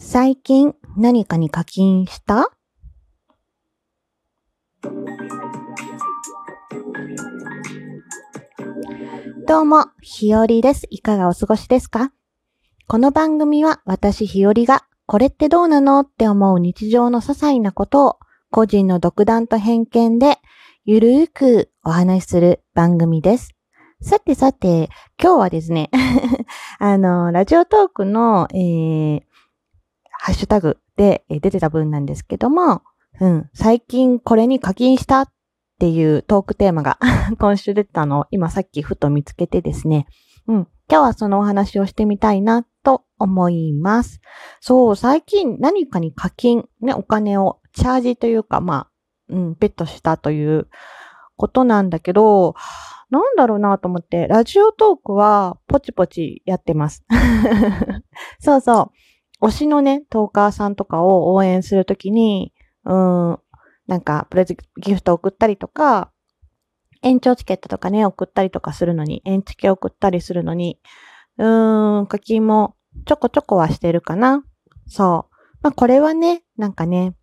最近何かに課金した？どうも、ひよりです。いかがお過ごしですか？この番組は私ひよりがこれってどうなのって思う日常の些細なことを個人の独断と偏見でゆるーくお話しする番組です。さてさて、今日はですね、あの、ラジオトークの、えー、ハッシュタグで出てた分なんですけども、うん、最近これに課金したっていうトークテーマが 今週出てたのを今さっきふと見つけてですね、うん、今日はそのお話をしてみたいなと思います。そう、最近何かに課金、ね、お金をチャージというか、まあ、うん、ベットしたということなんだけど、なんだろうなと思って、ラジオトークはポチポチやってます。そうそう。推しのね、トーカーさんとかを応援するときに、うん、なんか、プレゼンギフト送ったりとか、延長チケットとかね、送ったりとかするのに、延チケ送ったりするのに、うーん、課金もちょこちょこはしてるかな。そう。まあ、これはね、なんかね、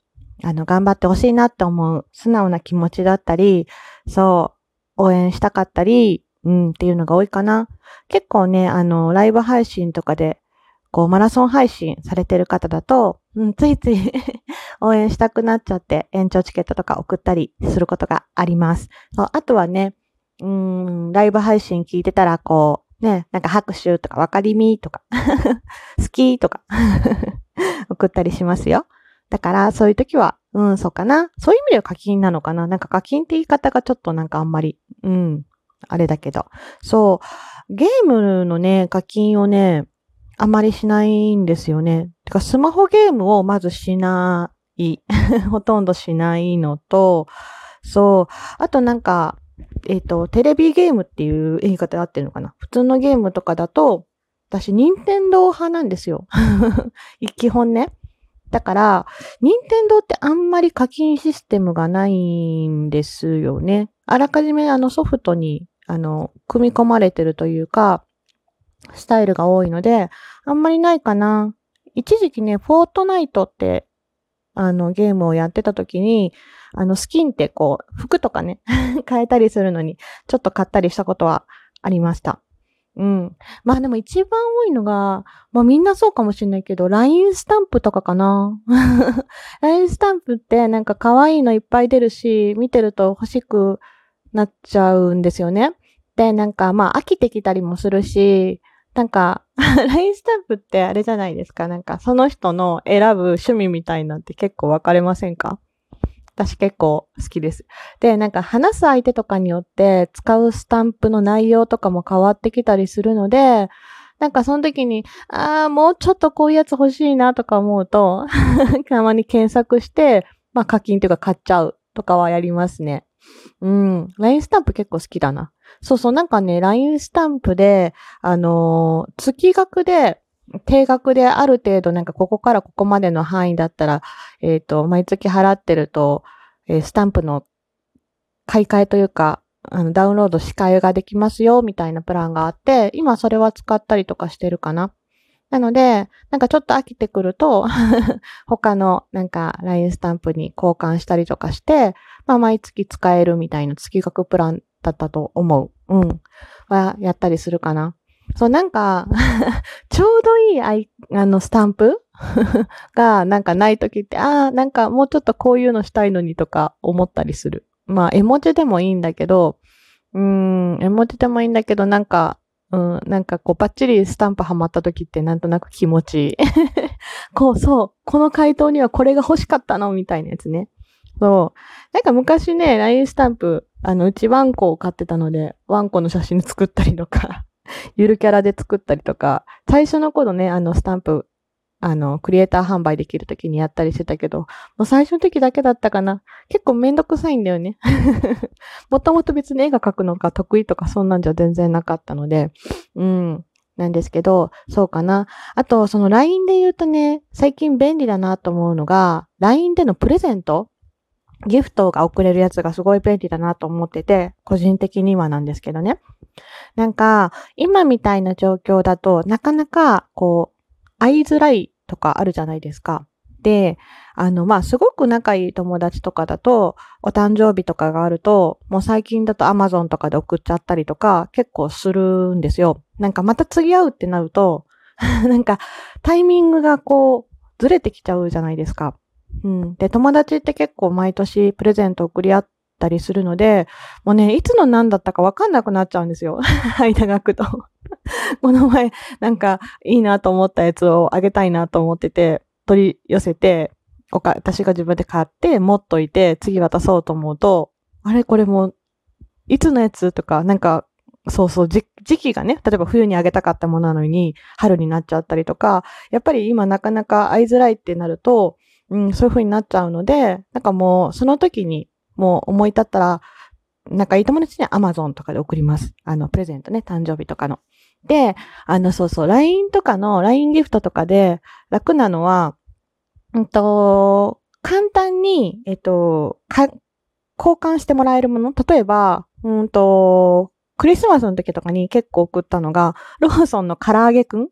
あの、頑張ってほしいなって思う素直な気持ちだったり、そう、応援したかったり、うん、っていうのが多いかな。結構ね、あの、ライブ配信とかで、こう、マラソン配信されてる方だと、うん、ついつい 応援したくなっちゃって、延長チケットとか送ったりすることがあります。そうあとはね、うん、ライブ配信聞いてたら、こう、ね、なんか拍手とか、わかりみとか、好きとか 送ったりしますよ。だから、そういう時は、うん、そうかな。そういう意味では課金なのかな。なんか課金って言い方がちょっとなんかあんまり、うん、あれだけど。そう、ゲームのね、課金をね、あまりしないんですよね。てか、スマホゲームをまずしない。ほとんどしないのと、そう、あとなんか、えっ、ー、と、テレビゲームっていう言い方で合ってるのかな普通のゲームとかだと、私、任天堂派なんですよ。基本ね。だから、任天堂ってあんまり課金システムがないんですよね。あらかじめあのソフトに、あの、組み込まれてるというか、スタイルが多いので、あんまりないかな。一時期ね、フォートナイトって、あの、ゲームをやってた時に、あの、スキンってこう、服とかね、変えたりするのに、ちょっと買ったりしたことはありました。うん。まあでも一番多いのが、まあみんなそうかもしれないけど、LINE スタンプとかかな。LINE スタンプってなんか可愛いのいっぱい出るし、見てると欲しくなっちゃうんですよね。で、なんかまあ飽きてきたりもするし、なんか LINE スタンプってあれじゃないですか？なんかその人の選ぶ趣味みたいなんて結構分かれませんか？私結構好きです。で、なんか話す相手とかによって使うスタンプの内容とかも変わってきたりするので、なんかその時に、ああ、もうちょっとこういうやつ欲しいなとか思うと たまに検索して、まあ課金というか買っちゃうとかはやりますね。うん。LINE スタンプ結構好きだな。そうそう、なんかね、LINE スタンプで、あのー、月額で定額である程度なんかここからここまでの範囲だったら、えっ、ー、と、毎月払ってると、えー、スタンプの買い替えというか、あの、ダウンロード仕替えができますよ、みたいなプランがあって、今それは使ったりとかしてるかな。なので、なんかちょっと飽きてくると 他のなんか LINE スタンプに交換したりとかして、まあ毎月使えるみたいな月額プランだったと思う。うん。はやったりするかな。そう、なんか ちょうどいいあい、あの、スタンプ が、なんかないときって、ああ、なんかもうちょっとこういうのしたいのにとか思ったりする。まあ、絵文字でもいいんだけど、うーん、絵文字でもいいんだけど、なんか、うん、なんかこう、バッチリスタンプはまったときってなんとなく気持ちいい。こう、そう、この回答にはこれが欲しかったのみたいなやつね。そう。なんか昔ね、LINE スタンプ、あの、うちワンコを飼ってたので、ワンコの写真作ったりとか ゆるキャラで作ったりとか、最初の頃ね、あの、スタンプ、あの、クリエイター販売できるときにやったりしてたけど、もう最初の時だけだったかな。結構めんどくさいんだよね。もともと別に絵が描くのが得意とかそんなんじゃ全然なかったので、うん。なんですけど、そうかな。あと、その LINE で言うとね、最近便利だなと思うのが、LINE でのプレゼントギフトが送れるやつがすごい便利だなと思ってて、個人的にはなんですけどね。なんか、今みたいな状況だとなかなか、こう、会いづらいとかあるじゃないですか。で、あの、ま、すごく仲いい友達とかだと、お誕生日とかがあると、もう最近だと Amazon とかで送っちゃったりとか、結構するんですよ。なんかまた次会うってなると、なんかタイミングがこう、ずれてきちゃうじゃないですか。うん。で、友達って結構毎年プレゼント送り合ったりするので、もうね、いつの何だったかわかんなくなっちゃうんですよ。間が空くと。この前、なんかいいなと思ったやつをあげたいなと思ってて、取り寄せて、私が自分で買って持っといて、次渡そうと思うと、あれこれも、いつのやつとか、なんか、そうそう、時期がね、例えば冬にあげたかったものなのに、春になっちゃったりとか、やっぱり今なかなか会いづらいってなると、うん、そういう風になっちゃうので、なんかもう、その時に、もう思い立ったら、なんかいい友達には Amazon とかで送ります。あの、プレゼントね、誕生日とかの。で、あの、そうそう、LINE とかの、LINE ギフトとかで楽なのは、うんと、簡単に、えっと、か、交換してもらえるもの例えば、うんと、クリスマスの時とかに結構送ったのが、ローソンの唐揚げくん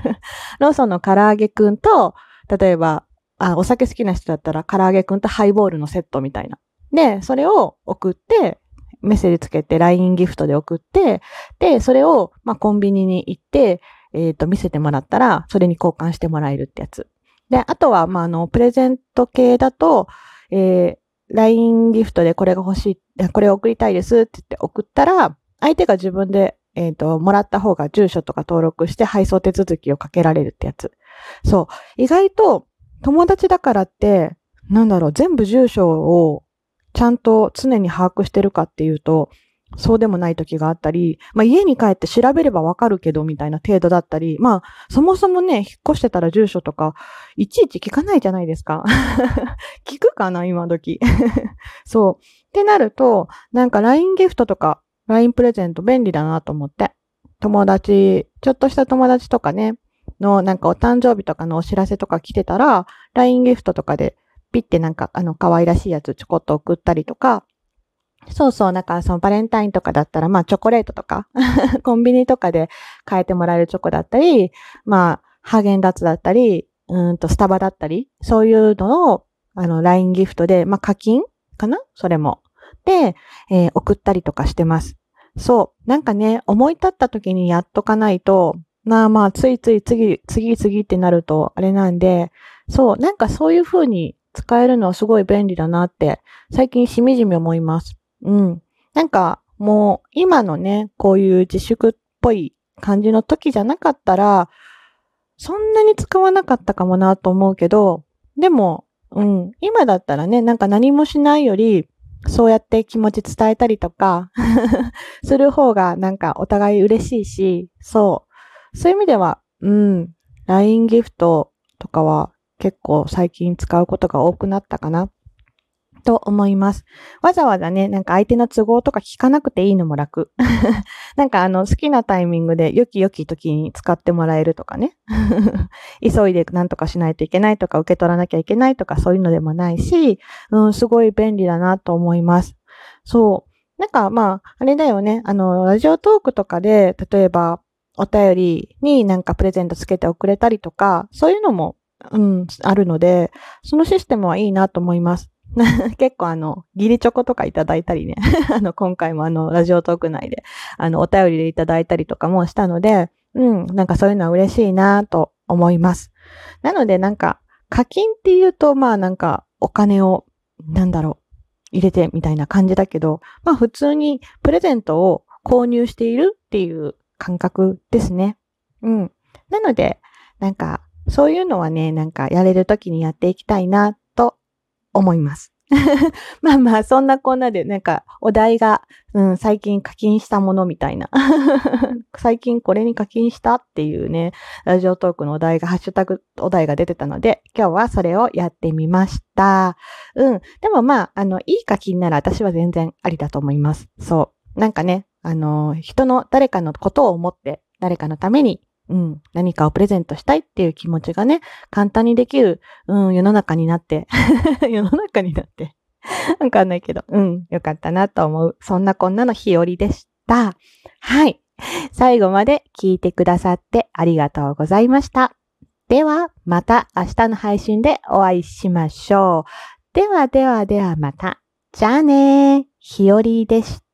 ローソンの唐揚げくんと、例えば、あ、お酒好きな人だったら唐揚げくんとハイボールのセットみたいな。で、それを送って、メッセージつけて LINE ギフトで送って、で、それを、まあ、コンビニに行って、えっ、ー、と、見せてもらったら、それに交換してもらえるってやつ。で、あとは、まあ、あの、プレゼント系だと、えー、LINE ギフトでこれが欲しい、これを送りたいですって言って送ったら、相手が自分で、えっ、ー、と、もらった方が住所とか登録して配送手続きをかけられるってやつ。そう。意外と、友達だからって、なんだろう、全部住所をちゃんと常に把握してるかっていうと、そうでもない時があったり、まあ家に帰って調べればわかるけどみたいな程度だったり、まあそもそもね、引っ越してたら住所とか、いちいち聞かないじゃないですか。聞くかな今時。そう。ってなると、なんか LINE ギフトとか LINE プレゼント便利だなと思って。友達、ちょっとした友達とかね、のなんかお誕生日とかのお知らせとか来てたら、LINE ギフトとかでピッてなんか、あの、可愛らしいやつちょこっと送ったりとか、そうそう、なんかそのバレンタインとかだったら、まあチョコレートとか、コンビニとかで買えてもらえるチョコだったり、まあ、ハーゲンダッツだったり、うんとスタバだったり、そういうのを、あの、LINE ギフトで、まあ課金かな？それも。で、えー、送ったりとかしてます。そう。なんかね、思い立った時にやっとかないと、まあまあ、ついつい次、次々ってなると、あれなんで、そう、なんかそういう風に使えるのはすごい便利だなって、最近しみじみ思います。うん。なんか、もう、今のね、こういう自粛っぽい感じの時じゃなかったら、そんなに使わなかったかもなと思うけど、でも、うん、今だったらね、なんか何もしないより、そうやって気持ち伝えたりとか する方がなんかお互い嬉しいし、そう。そういう意味では、うん、LINE ギフトとかは結構最近使うことが多くなったかな。と思います。わざわざね、なんか相手の都合とか聞かなくていいのも楽。なんかあの好きなタイミングで良き良き時に使ってもらえるとかね。急いで何とかしないといけないとか受け取らなきゃいけないとかそういうのでもないし、うん、すごい便利だなと思います。そう。なんかまあ、あれだよね。あの、ラジオトークとかで、例えばお便りになんかプレゼントつけて送れたりとか、そういうのもうん、あるので、そのシステムはいいなと思います。結構あの、ギリチョコとかいただいたりね。あの、今回もあの、ラジオトーク内で、あの、お便りでいただいたりとかもしたので、うん、なんかそういうのは嬉しいなと思います。なのでなんか、課金っていうと、まあなんか、お金を、なんだろう、入れてみたいな感じだけど、まあ普通にプレゼントを購入しているっていう感覚ですね。うん。なので、なんか、そういうのはね、なんかやれるときにやっていきたいなと思います。まあまあ、そんなこんなで、なんか、お題が、うん、最近課金したものみたいな。最近これに課金したっていうね、ラジオトークのお題が、ハッシュタグお題が出てたので、今日はそれをやってみました。うん。でもまあ、あの、いい課金なら私は全然ありだと思います。そう。なんかね、あの、人の誰かのことを思って、誰かのためにうん、何かをプレゼントしたいっていう気持ちがね、簡単にできる、うん、世の中になって、世の中になって、わかんないけど、うん、よかったなと思う。そんなこんなの日和でした。はい。最後まで聞いてくださってありがとうございました。では、また明日の配信でお会いしましょう。ではではではまた。じゃあねー。ひよりでした。